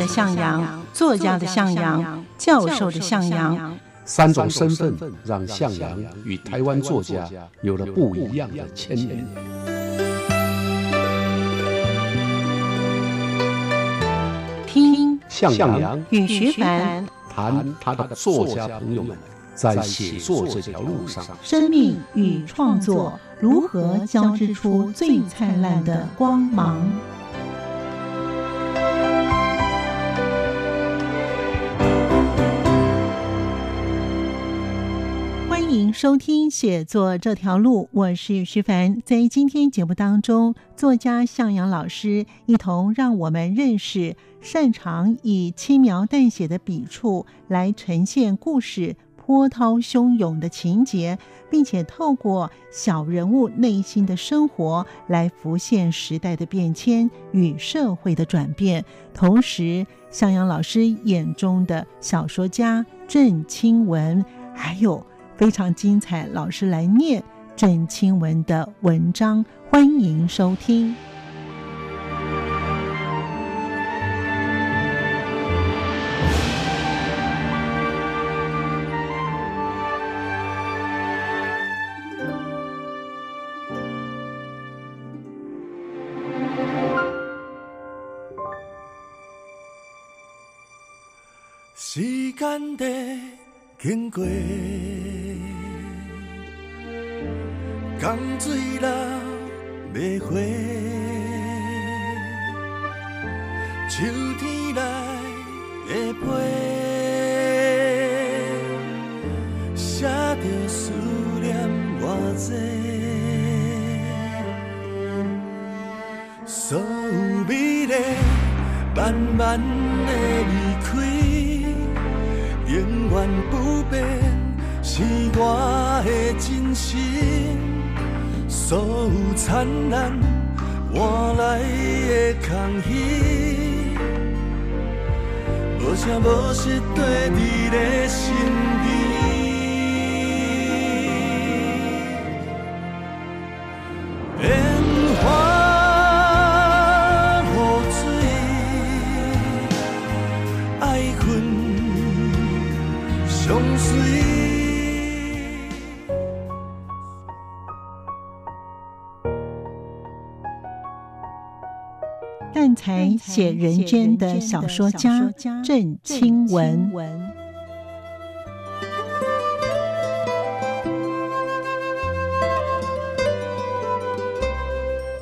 的向阳，作家的向阳，教授的向阳，三种身份让向阳与台湾作家有了不一样的牵连。听向阳与徐凡谈他的作家朋友们在写作这条路上，生命与创作如何交织出最灿烂的光芒。收听《写作这条路》，我是徐凡。在今天节目当中，作家向阳老师一同让我们认识擅长以轻描淡写的笔触来呈现故事波涛汹涌的情节，并且透过小人物内心的生活来浮现时代的变迁与社会的转变。同时，向阳老师眼中的小说家郑清文，还有。非常精彩，老师来念郑清文的文章，欢迎收听。时间的经过。江水流袂回，秋天来的批，写着思念偌多，所有美丽慢慢的离开，永远不变是我的真心。所有灿烂换来的空虚，无声无息地伫咧身边。但才写人间的小说家郑清文。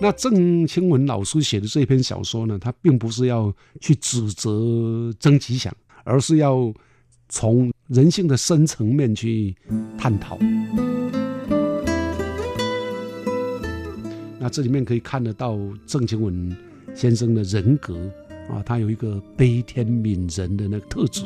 那郑清文老师写的这篇小说呢，他并不是要去指责曾吉祥，而是要从人性的深层面去探讨。那这里面可以看得到郑清文。先生的人格啊，他有一个悲天悯人的那个特质。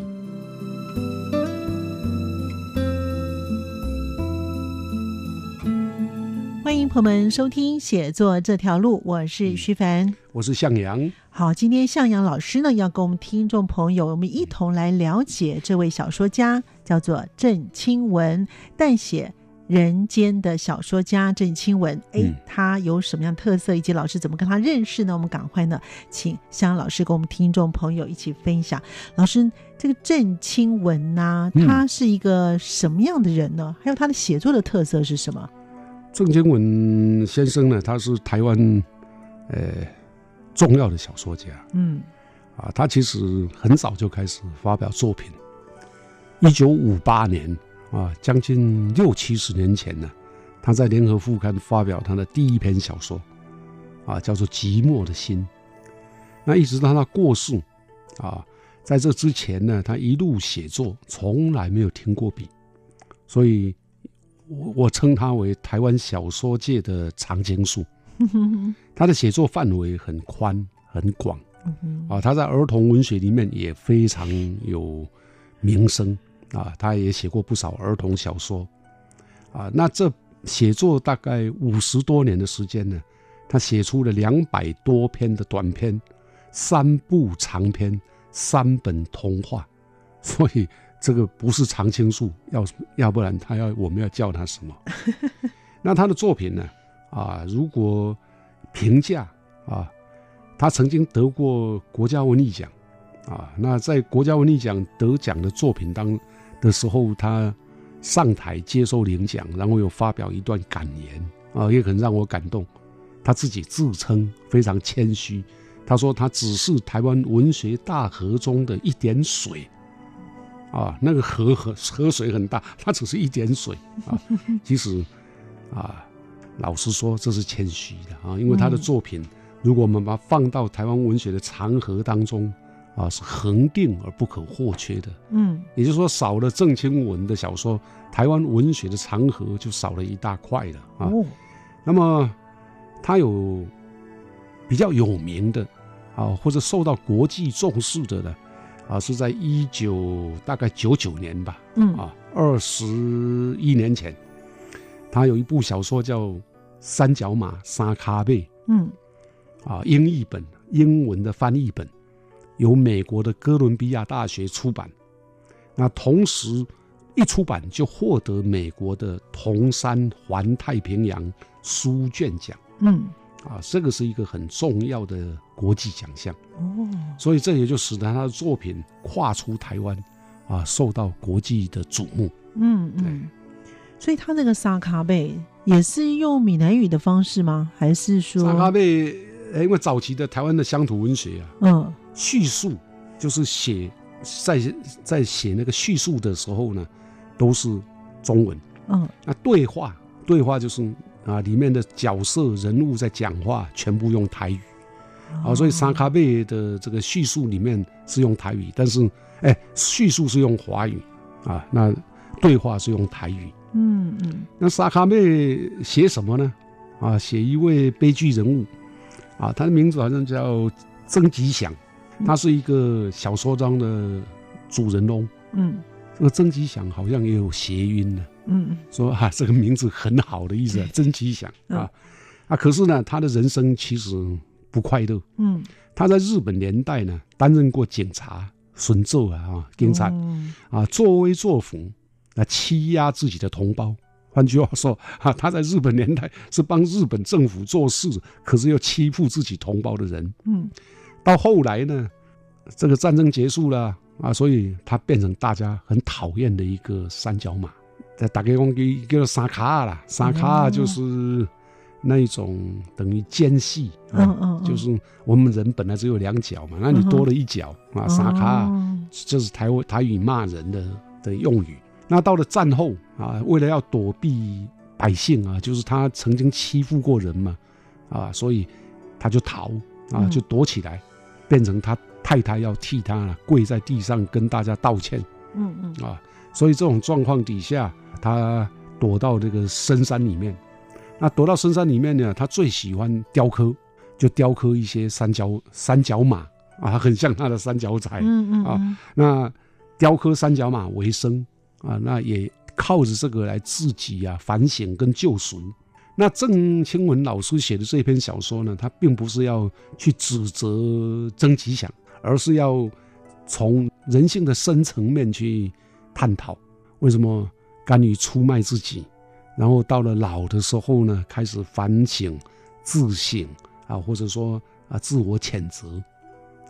欢迎朋友们收听《写作这条路》，我是徐凡，我是向阳。好，今天向阳老师呢要跟我们听众朋友，我们一同来了解这位小说家，叫做郑清文，但写。人间的小说家郑清文，哎，他有什么样特色，以及老师怎么跟他认识呢？我们赶快呢，请向老师跟我们听众朋友一起分享。老师，这个郑清文呐，他是一个什么样的人呢？还有他的写作的特色是什么？郑清文先生呢，他是台湾呃重要的小说家。嗯，啊，他其实很早就开始发表作品，一九五八年。啊，将近六七十年前呢，他在《联合副刊》发表他的第一篇小说，啊，叫做《寂寞的心》。那一直到他过世，啊，在这之前呢，他一路写作，从来没有停过笔，所以，我我称他为台湾小说界的常青树。他的写作范围很宽很广，啊，他在儿童文学里面也非常有名声。啊，他也写过不少儿童小说，啊，那这写作大概五十多年的时间呢，他写出了两百多篇的短篇，三部长篇，三本童话，所以这个不是常青树，要要不然他要我们要叫他什么？那他的作品呢？啊，如果评价啊，他曾经得过国家文艺奖，啊，那在国家文艺奖得奖的作品当的时候，他上台接受领奖，然后又发表一段感言啊，也很让我感动。他自己自称非常谦虚，他说他只是台湾文学大河中的一点水啊，那个河河河水很大，他只是一点水啊。其实啊，老实说，这是谦虚的啊，因为他的作品，如果我们把它放到台湾文学的长河当中。啊，是恒定而不可或缺的。嗯，也就是说，少了郑清文的小说，台湾文学的长河就少了一大块了啊。那么，他有比较有名的啊，或者受到国际重视的呢，啊，是在一九大概九九年吧。嗯啊，二十一年前，他有一部小说叫《三角马沙卡贝》。嗯，啊，英译本，英文的翻译本。由美国的哥伦比亚大学出版，那同时一出版就获得美国的铜山环太平洋书卷奖。嗯，啊，这个是一个很重要的国际奖项。哦，所以这也就使得他的作品跨出台湾，啊，受到国际的瞩目。嗯嗯，所以他这个沙卡贝也是用闽南语的方式吗？还是说沙卡贝？因为早期的台湾的乡土文学啊，嗯。叙述就是写在在写那个叙述的时候呢，都是中文。嗯，那对话对话就是啊，里面的角色人物在讲话，全部用台语。啊，所以沙卡贝的这个叙述里面是用台语，但是哎，叙述是用华语啊，那对话是用台语。嗯嗯，那沙卡贝写什么呢？啊，写一位悲剧人物啊，他的名字好像叫曾吉祥。他是一个小说中的主人翁，嗯，这个曾吉祥好像也有谐音呢，嗯，说啊这个名字很好的意思，曾吉祥啊，啊，可是呢，他的人生其实不快乐，嗯，他在日本年代呢担任过警察，孙奏啊啊，警察。啊，作威作福，啊，欺压自己的同胞，换句话说 啊，他在日本年代是帮日本政府做事，可是又欺负自己同胞的人，嗯。到后来呢，这个战争结束了啊，所以他变成大家很讨厌的一个三角马。在打给讲给叫做沙卡啦，沙卡就是那一种等于奸细啊，就是我们人本来只有两脚嘛，那你多了一脚啊，沙卡就是台台语骂人的的用语。那到了战后啊，为了要躲避百姓啊，就是他曾经欺负过人嘛啊，所以他就逃啊，就躲起来。变成他太太要替他跪在地上跟大家道歉，嗯嗯啊，所以这种状况底下，他躲到这个深山里面。那躲到深山里面呢，他最喜欢雕刻，就雕刻一些三角三角马啊，很像他的三角仔，嗯嗯啊。那雕刻三角马为生啊，那也靠着这个来自己啊反省跟救赎。那郑清文老师写的这篇小说呢，他并不是要去指责曾吉祥，而是要从人性的深层面去探讨，为什么甘于出卖自己，然后到了老的时候呢，开始反省、自省啊，或者说啊自我谴责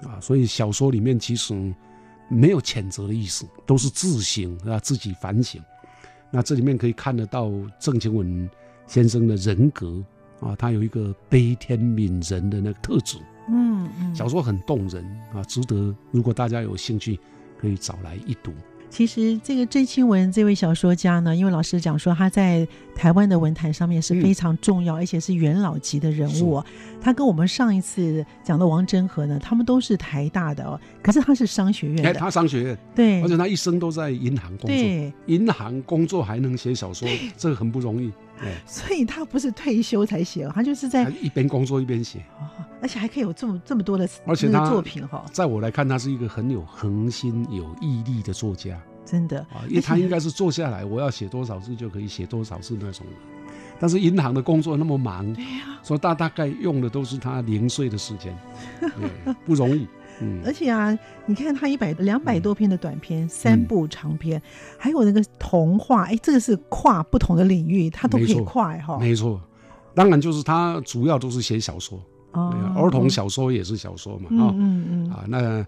啊。所以小说里面其实没有谴责的意思，都是自省啊，自己反省。那这里面可以看得到郑清文。先生的人格啊，他有一个悲天悯人的那个特质，嗯嗯，小说很动人啊，值得如果大家有兴趣，可以找来一读。其实这个郑清文这位小说家呢，因为老师讲说他在台湾的文坛上面是非常重要，而且是元老级的人物。他跟我们上一次讲的王真和呢，他们都是台大的哦，可是他是商学院的。他商学院对，而且他一生都在银行工作，银行工作还能写小说，这个很不容易。所以他不是退休才写，他就是在一边工作一边写，而且还可以有这么这么多的而且他作品哈。在我来看，他是一个很有恒心、有毅力的作家，真的啊，因为他应该是坐下来，我要写多少字就可以写多少字那种人。但是银行的工作那么忙，对呀，所以大大概用的都是他零碎的时间，不容易。而且啊，你看他一百两百多篇的短篇，三部长篇，还有那个童话，哎，这个是跨不同的领域，他都可以跨哈。没错，当然就是他主要都是写小说，儿童小说也是小说嘛，啊，嗯嗯。啊，那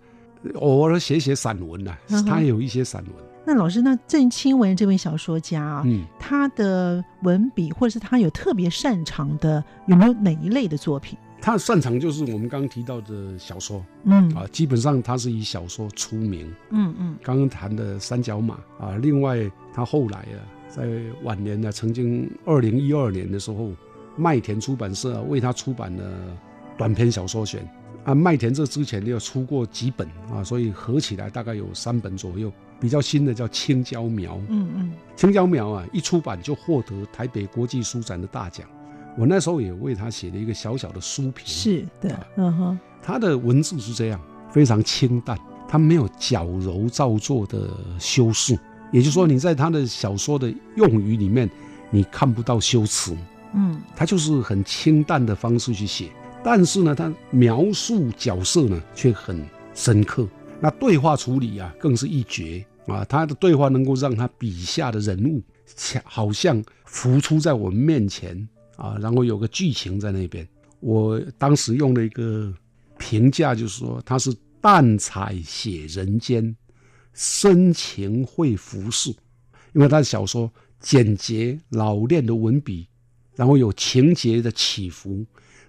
偶尔写写散文呐，他有一些散文。那老师，那郑清文这位小说家啊，嗯，他的文笔或者是他有特别擅长的，有没有哪一类的作品？他擅长就是我们刚刚提到的小说，嗯啊，基本上他是以小说出名，嗯嗯。刚刚谈的三角马啊，另外他后来啊，在晚年呢，曾经二零一二年的时候，麦田出版社为他出版了短篇小说选。啊，麦田这之前也有出过几本啊，所以合起来大概有三本左右。比较新的叫青椒苗，嗯嗯，青椒苗啊，一出版就获得台北国际书展的大奖。我那时候也为他写了一个小小的书评。是的，嗯哼，他的文字是这样，非常清淡，他没有矫揉造作的修饰，也就是说，你在他的小说的用语里面，你看不到修辞，嗯，他就是很清淡的方式去写。但是呢，他描述角色呢却很深刻，那对话处理啊更是一绝啊！他的对话能够让他笔下的人物像好像浮出在我们面前啊，然后有个剧情在那边。我当时用了一个评价，就是说他是淡彩写人间，深情绘浮世，因为他的小说简洁老练的文笔，然后有情节的起伏。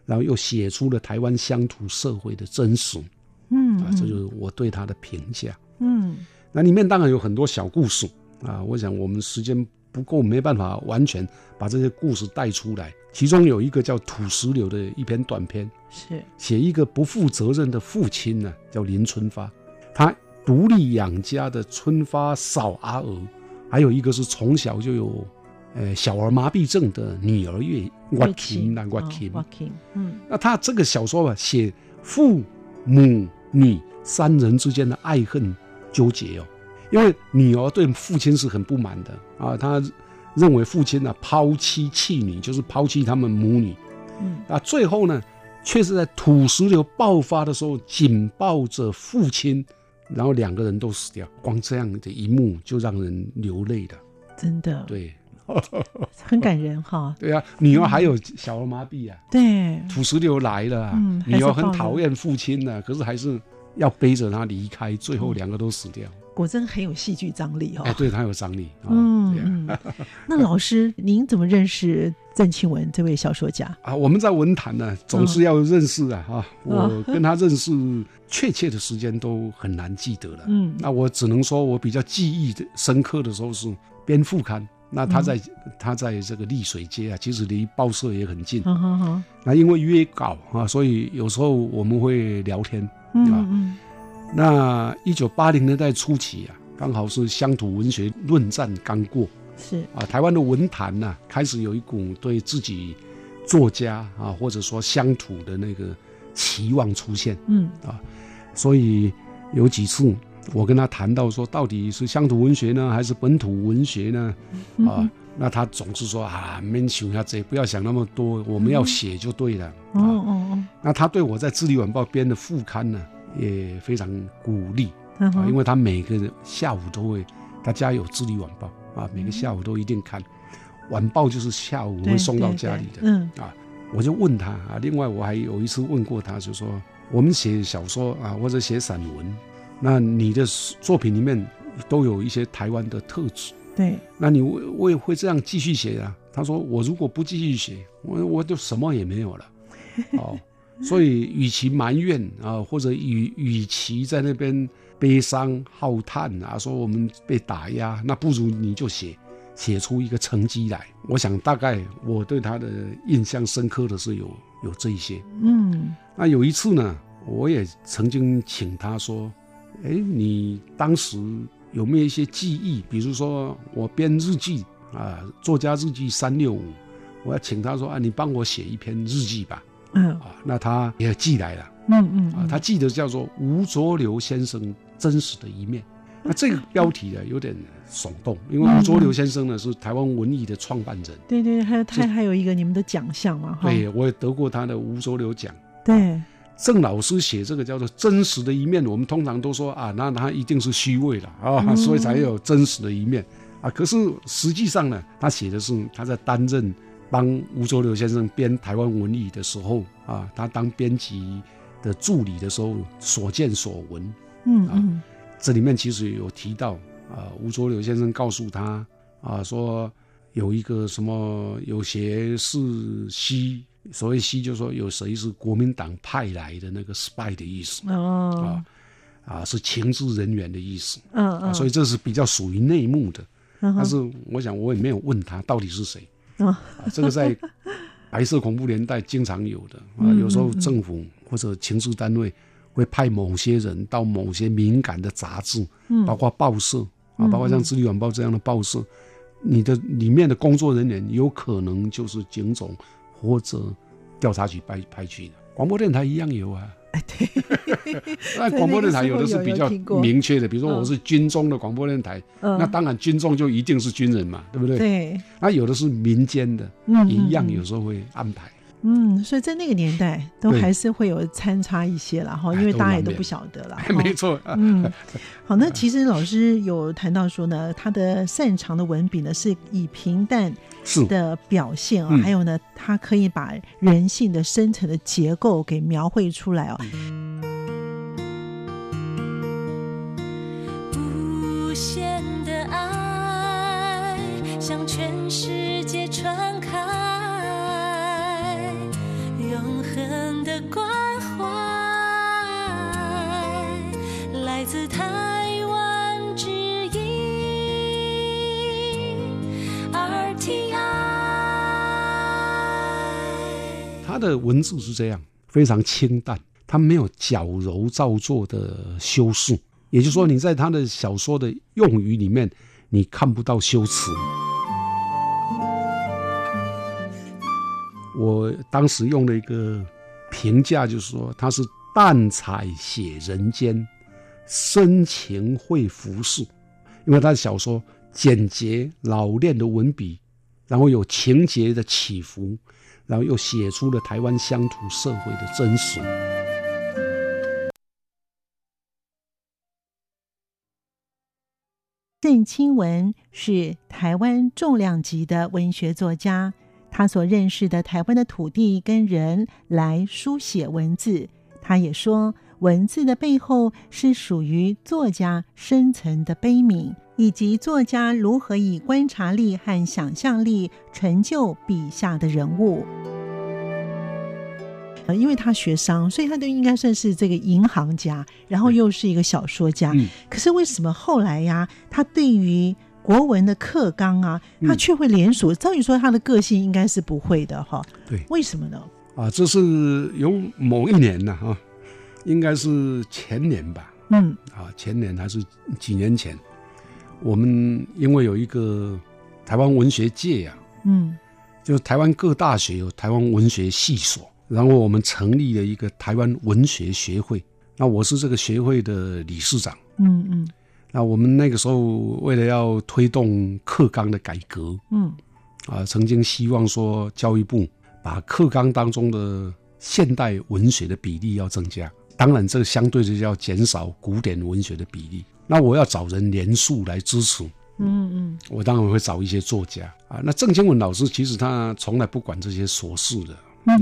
然后又写出了台湾乡土社会的真实，嗯，啊，这就是我对他的评价，嗯，那里面当然有很多小故事。啊，我想我们时间不够，没办法完全把这些故事带出来。其中有一个叫土石流的一篇短篇，是写一个不负责任的父亲呢，叫林春发，他独立养家的春发嫂阿娥，还有一个是从小就有。呃，小儿麻痹症的女儿月月琴，那月琴，嗯，那他这个小说吧，写父母女三人之间的爱恨纠结哦，因为女儿对父亲是很不满的啊，她认为父亲呢抛妻弃女，就是抛弃他们母女，嗯，啊，最后呢，却是在土石流爆发的时候紧抱着父亲，然后两个人都死掉，光这样的一幕就让人流泪的，真的，对。很感人哈，对啊，女儿还有小儿麻痹啊，对，土石流来了，嗯，女儿很讨厌父亲呢，可是还是要背着他离开，最后两个都死掉。果真很有戏剧张力哈，哎，对他有张力，嗯，那老师您怎么认识郑清文这位小说家 啊？我们在文坛呢，总是要认识啊，哈，我跟他认识确切的时间都很难记得了，嗯，那我只能说我比较记忆的深刻的时候是编副刊。那他在他在这个丽水街啊，其实离报社也很近。那因为约稿啊，所以有时候我们会聊天啊。那一九八零年代初期啊，刚好是乡土文学论战刚过，是啊，台湾的文坛呢开始有一股对自己作家啊，或者说乡土的那个期望出现。嗯啊，所以有几次。我跟他谈到说，到底是乡土文学呢，还是本土文学呢？啊，那他总是说啊，没想下这，不要想那么多，我们要写就对了。哦哦哦。那他对我在《智利晚报》编的副刊呢，也非常鼓励啊，因为他每个下午都会，他家有《智利晚报》啊，每个下午都一定看。晚报就是下午会送到家里的。嗯。啊，我就问他啊，另外我还有一次问过他，就说我们写小说啊，或者写散文。那你的作品里面都有一些台湾的特质，对。那你我我也会这样继续写啊。他说我如果不继续写，我我就什么也没有了。哦，所以与其埋怨啊，或者与与其在那边悲伤浩叹啊，说我们被打压，那不如你就写写出一个成绩来。我想大概我对他的印象深刻的是有有这一些。嗯。那有一次呢，我也曾经请他说。哎，你当时有没有一些记忆？比如说我编日记啊，作家日记三六五，我要请他说啊，你帮我写一篇日记吧。嗯啊，那他也寄来了。嗯嗯啊，他记得叫做吴浊流先生真实的一面。那这个标题呢有点耸动，因为吴浊流先生呢是台湾文艺的创办人。对对，还有他还有一个你们的奖项嘛？对，我也得过他的吴浊流奖。对。郑老师写这个叫做真实的一面，我们通常都说啊，那他一定是虚伪了啊，所以才有真实的一面啊。可是实际上呢，他写的是他在担任帮吴浊流先生编台湾文艺的时候啊，他当编辑的助理的时候所见所闻。嗯嗯，这里面其实有提到啊，吴浊流先生告诉他啊，说有一个什么有些是西，所谓西就是说有谁是国民党派来的那个 spy 的意思。哦，啊啊是情治人员的意思，嗯嗯，所以这是比较属于内幕的。但是我想我也没有问他到底是谁啊，这个在白色恐怖年代经常有的啊，有时候政府或者情治单位会派某些人到某些敏感的杂志，包括报社啊，包括像《智利晚报》这样的报社，你的里面的工作人员有可能就是警总或者调查局派派去的，广播电台一样有啊。对，那广播电台有的是比较明确的，比如说我是军中的广播电台，那当然军中就一定是军人嘛，对不对？对。那有的是民间的，一样有时候会安排。嗯，所以在那个年代都还是会有参差一些了哈，因为大家也都不晓得了。没错。嗯，好，那其实老师有谈到说呢，他的擅长的文笔呢是以平淡的表现啊，还有呢，他可以把人性的深层的结构给描绘出来哦。无限的爱向全世界传开。他的文字是这样，非常清淡，他没有矫揉造作的修饰，也就是说，你在他的小说的用语里面，你看不到修辞。我当时用了一个。评价就是说，他是淡彩写人间，深情绘浮世，因为他的小说简洁老练的文笔，然后有情节的起伏，然后又写出了台湾乡土社会的真实。郑清文是台湾重量级的文学作家。他所认识的台湾的土地跟人来书写文字，他也说，文字的背后是属于作家深层的悲悯，以及作家如何以观察力和想象力成就笔下的人物。呃，因为他学商，所以他就应该算是这个银行家，然后又是一个小说家。可是为什么后来呀，他对于国文的课纲啊，他却会连锁。照理说，他的个性应该是不会的哈。对，为什么呢？啊，这是有某一年呢，哈，应该是前年吧。嗯，啊，前年还是几年前，我们因为有一个台湾文学界呀，嗯，就台湾各大学有台湾文学系所，然后我们成立了一个台湾文学学会。那我是这个学会的理事长。嗯嗯。那我们那个时候为了要推动课纲的改革，嗯，啊，曾经希望说教育部把课纲当中的现代文学的比例要增加，当然这个相对的要减少古典文学的比例。那我要找人连署来支持，嗯嗯，我当然会找一些作家啊。那郑清文老师其实他从来不管这些琐事的，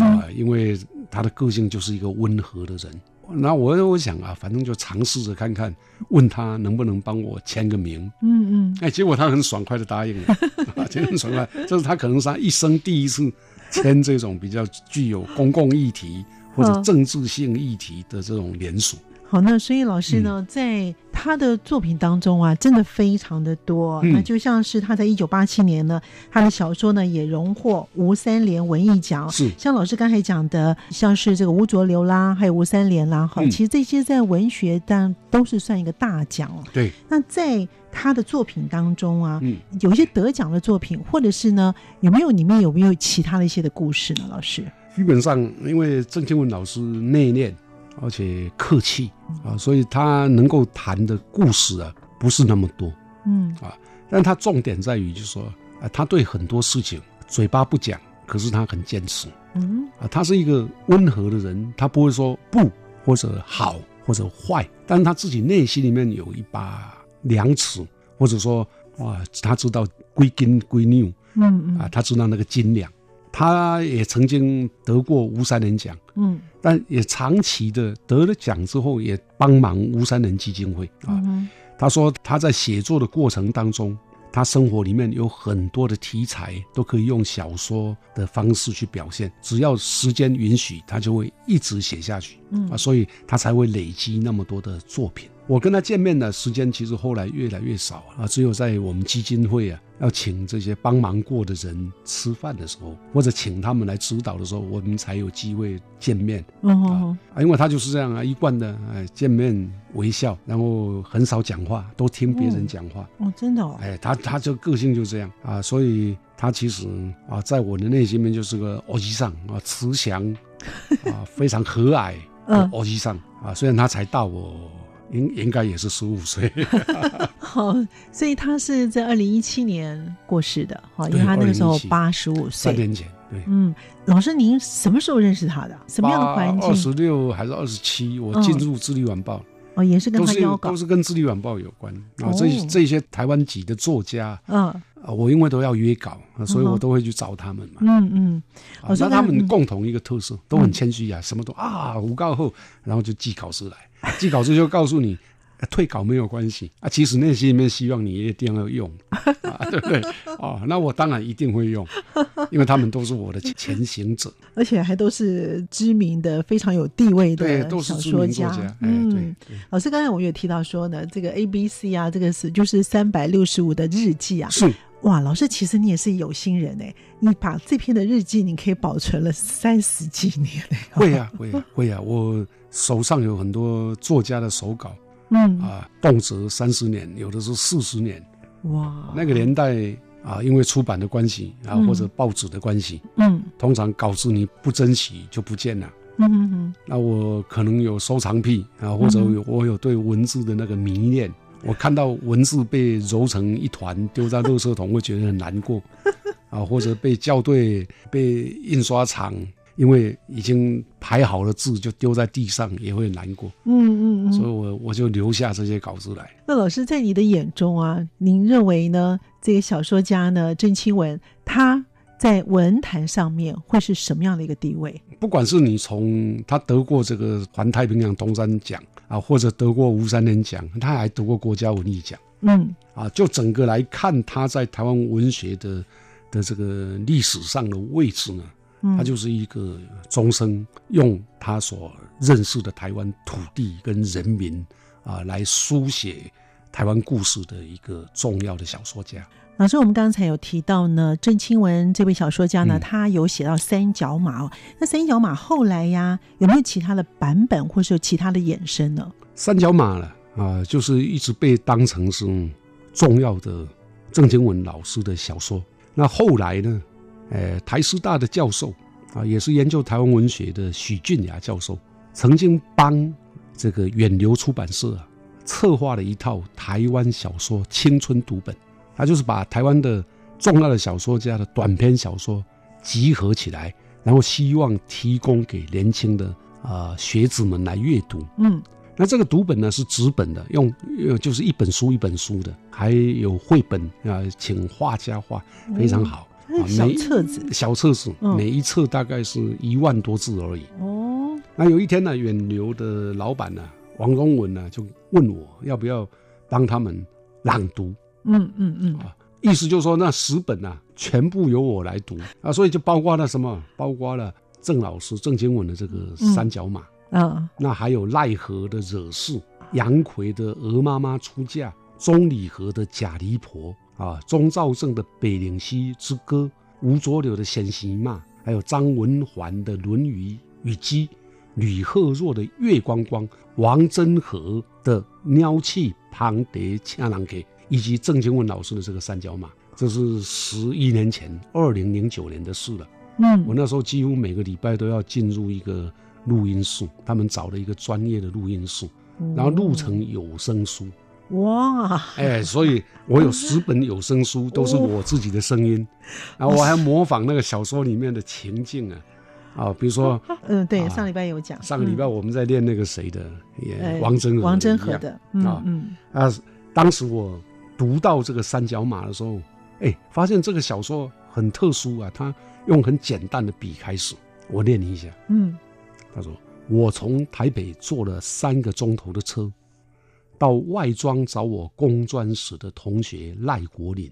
啊，因为他的个性就是一个温和的人。那我我想啊，反正就尝试着看看，问他能不能帮我签个名。嗯嗯。哎，结果他很爽快的答应了，很爽快。这是他可能是他一生第一次签这种比较具有公共议题或者政治性议题的这种联署。好，那所以老师呢，在他的作品当中啊，真的非常的多。那就像是他在一九八七年呢，他的小说呢也荣获吴三连文艺奖。是，像老师刚才讲的，像是这个吴浊流啦，还有吴三连啦，哈，其实这些在文学当都是算一个大奖了。对。那在他的作品当中啊，有一些得奖的作品，或者是呢，有没有里面有没有其他的一些的故事呢？老师，基本上因为郑清文老师内敛。而且客气啊，所以他能够谈的故事啊不是那么多，嗯。啊，但他重点在于就是说啊，他对很多事情嘴巴不讲，可是他很坚持，嗯。啊，他是一个温和的人，他不会说不或者好或者坏，但是他自己内心里面有一把量尺，或者说哇，他知道归根归纽，嗯嗯。啊，他知道那个斤两，他也曾经得过吴三连奖，嗯，但也长期的得了奖之后，也帮忙吴三连基金会啊。他说他在写作的过程当中。他生活里面有很多的题材都可以用小说的方式去表现，只要时间允许，他就会一直写下去。嗯啊，所以他才会累积那么多的作品。我跟他见面的时间其实后来越来越少啊，只有在我们基金会啊。要请这些帮忙过的人吃饭的时候，或者请他们来指导的时候，我们才有机会见面。哦，啊，因为他就是这样啊，一贯的哎，见面微笑，然后很少讲话，都听别人讲话。哦，真的哦。哎，他他这个性就这样啊，所以他其实啊，在我的内心里面就是个欧吉上啊，慈祥啊，非常和蔼的欧吉上啊。虽然他才大我。应应该也是十五岁，好，所以他是在二零一七年过世的，哈，因为他那个时候八十五岁，三年前，对，嗯，老师，您什么时候认识他的？什么样的环境？二十六还是二十七？我进入《智利晚报》，哦，也是跟他邀稿，都是跟《智利晚报》有关。啊。这这些台湾籍的作家，嗯，啊，我因为都要约稿，所以我都会去找他们嘛，嗯嗯，那他们共同一个特色都很谦虚啊，什么都啊，五告后，然后就寄稿子来。寄稿子就告诉你，退稿没有关系啊。其实内心里面希望你一定要用，啊，对不对？哦，那我当然一定会用，因为他们都是我的前行者，而且还都是知名的、非常有地位的小说家。嗯，老师刚才我们有提到说呢，这个 A B C 啊，这个是就是三百六十五的日记啊。是哇，老师其实你也是有心人哎，你把这篇的日记你可以保存了三十几年嘞。会呀，会呀，会呀，我。手上有很多作家的手稿，嗯。啊，动辄三十年，有的是四十年，哇！那个年代啊，因为出版的关系啊，或者报纸的关系，嗯，通常稿子你不珍惜就不见了，嗯嗯嗯。那我可能有收藏癖啊，或者有我有对文字的那个迷恋，我看到文字被揉成一团丢在垃圾桶，会觉得很难过，啊，或者被校对、被印刷厂。因为已经排好了字，就丢在地上也会难过。嗯嗯嗯，所以我我就留下这些稿子来。那老师在你的眼中啊，您认为呢？这个小说家呢，郑清文，他在文坛上面会是什么样的一个地位？不管是你从他得过这个环太平洋东山奖啊，或者得过吴三连奖，他还得过国家文艺奖。嗯，啊，就整个来看他在台湾文学的的这个历史上的位置呢？他就是一个终生用他所认识的台湾土地跟人民啊来书写台湾故事的一个重要的小说家。老师，我们刚才有提到呢，郑清文这位小说家呢，他有写到三角马。那三角马后来呀，有没有其他的版本，或是有其他的衍生呢？三角马呢，啊，就是一直被当成是重要的郑清文老师的小说。那后来呢？呃，台师大的教授啊，也是研究台湾文学的许俊雅教授，曾经帮这个远流出版社啊策划了一套台湾小说青春读本。他就是把台湾的重要的小说家的短篇小说集合起来，然后希望提供给年轻的啊学子们来阅读。嗯，那这个读本呢是纸本的，用就是一本书一本书的，还有绘本啊，请画家画，非常好。小册子，小册子，每一册大概是一万多字而已。哦，那有一天呢，远流的老板呢，王荣文呢，就问我要不要帮他们朗读。嗯嗯嗯，啊，意思就是说那十本呢，全部由我来读啊，所以就包括了什么？包括了郑老师郑经文的这个三角马啊，那还有奈何的惹事，杨奎的鹅妈妈出嫁，钟理和的假离婆。啊，钟兆政的《北岭西之歌》，吴浊流的《先行骂》，还有张文环的《论语与鸡》，吕赫若的《月光光》，王真和的《鸟气庞德恰郎给》，以及郑经文老师的这个《三角马》，这是十一年前，二零零九年的事了。嗯，我那时候几乎每个礼拜都要进入一个录音室，他们找了一个专业的录音室，然后录成有声书。哇，哎，所以我有十本有声书，都是我自己的声音，然后我还模仿那个小说里面的情境啊，啊，比如说，嗯，对，上礼拜有讲，上个礼拜我们在练那个谁的，王真王真和的，啊，嗯，啊，当时我读到这个三角马的时候，哎，发现这个小说很特殊啊，他用很简单的笔开始，我念一下。嗯，他说：“我从台北坐了三个钟头的车，到外庄找我工专时的同学赖国林。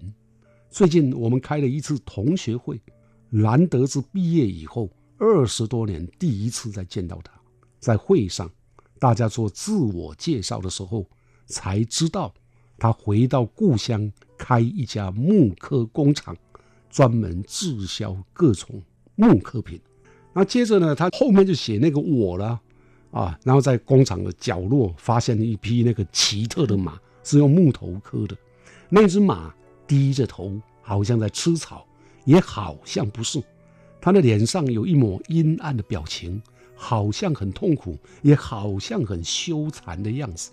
最近我们开了一次同学会，难得是毕业以后二十多年第一次再见到他。在会上，大家做自我介绍的时候，才知道他回到故乡开一家木刻工厂。”专门滞销各种木刻品，那接着呢，他后面就写那个我了，啊，然后在工厂的角落发现了一匹那个奇特的马，是用木头刻的，那只马低着头，好像在吃草，也好像不是，他的脸上有一抹阴暗的表情，好像很痛苦，也好像很羞惭的样子，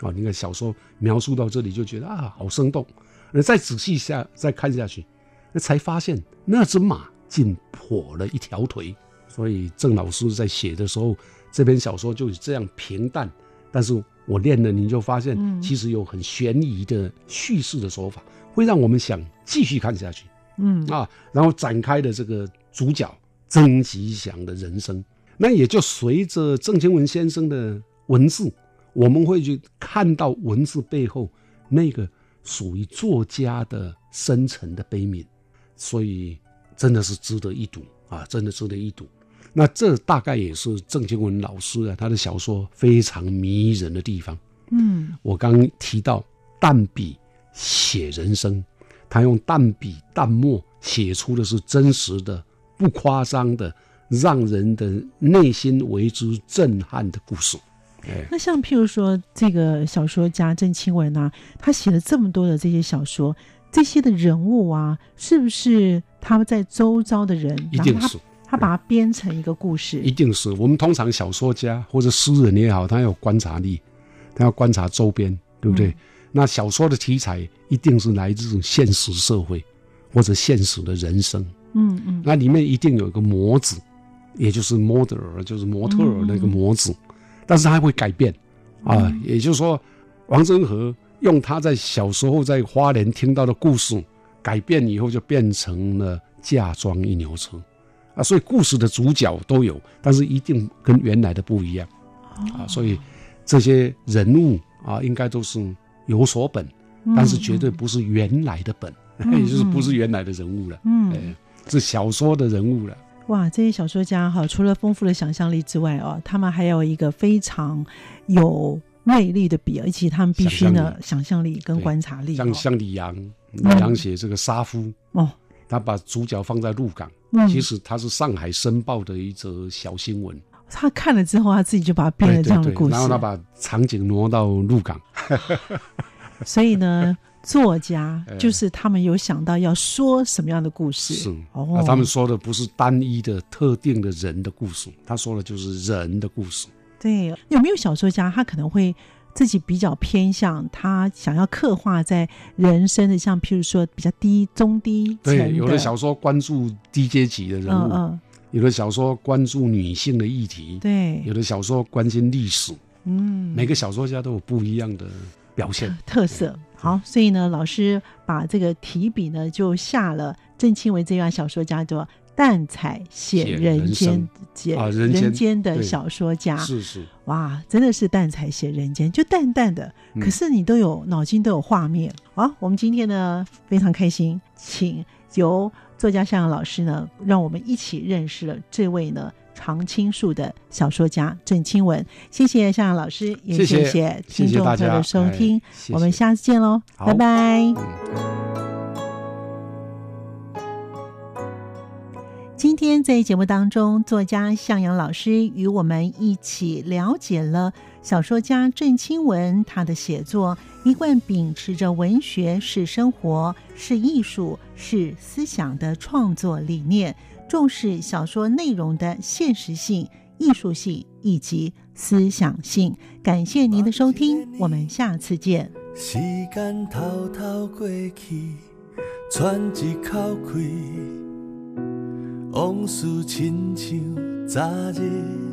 啊，你看小说描述到这里就觉得啊，好生动，那再仔细下再看下去。那才发现那只马竟跛了一条腿，所以郑老师在写的时候，这篇小说就是这样平淡。但是我念了，你就发现其实有很悬疑的叙事的手法，会让我们想继续看下去。嗯啊，然后展开的这个主角曾吉祥的人生，那也就随着郑清文先生的文字，我们会去看到文字背后那个属于作家的深沉的悲悯。所以真的是值得一读啊！真的值得一读。那这大概也是郑经文老师啊，他的小说非常迷人的地方。嗯，我刚提到淡笔写人生，他用淡笔淡墨写出的是真实的、不夸张的，让人的内心为之震撼的故事。哎，那像譬如说这个小说家郑清文啊，他写了这么多的这些小说。这些的人物啊，是不是他们在周遭的人？一定是他把它编成一个故事。一定是我们通常小说家或者诗人也好，他有观察力，他要观察周边，对不对？那小说的题材一定是来自现实社会或者现实的人生。嗯嗯，那里面一定有一个模子，也就是 model，就是模特儿那个模子，但是他会改变啊。也就是说，王真和。用他在小时候在花莲听到的故事改变以后，就变成了嫁妆一牛车，啊，所以故事的主角都有，但是一定跟原来的不一样，啊，所以这些人物啊，应该都是有所本，但是绝对不是原来的本，也就是不是原来的人物了，嗯，是小说的人物了。哇，这些小说家哈，除了丰富的想象力之外哦，他们还有一个非常有。锐利的笔，而且他们必须呢，想象力跟观察力。像像李阳，李阳写这个杀夫哦，他把主角放在鹿港，其实他是上海申报的一则小新闻。他看了之后，他自己就把它编了这样的故事，然后他把场景挪到鹿港。所以呢，作家就是他们有想到要说什么样的故事，是哦，他们说的不是单一的特定的人的故事，他说的就是人的故事。对，有没有小说家他可能会自己比较偏向他想要刻画在人生的，像譬如说比较低中低对，有的小说关注低阶级的人物，有的小说关注女性的议题，对，有的小说关心历史，嗯，每个小说家都有不一样的表现。特色。好，所以呢，老师把这个提笔呢就下了郑清文这样小说家的。淡彩写人间，写人间的小说家。是是哇，真的是淡彩写人间，就淡淡的，可是你都有脑筋都有画面啊。我们今天呢非常开心，请由作家向阳老师呢，让我们一起认识了这位呢常青树的小说家郑清文。谢谢向阳老师，也谢谢听众朋友的收听，我们下次见喽，拜拜。今天在节目当中，作家向阳老师与我们一起了解了小说家郑清文他的写作一贯秉持着文学是生活、是艺术、是思想的创作理念，重视小说内容的现实性、艺术性以及思想性。感谢您的收听，我们下次见。时间偷偷过去，喘一口气。往事亲像昨日。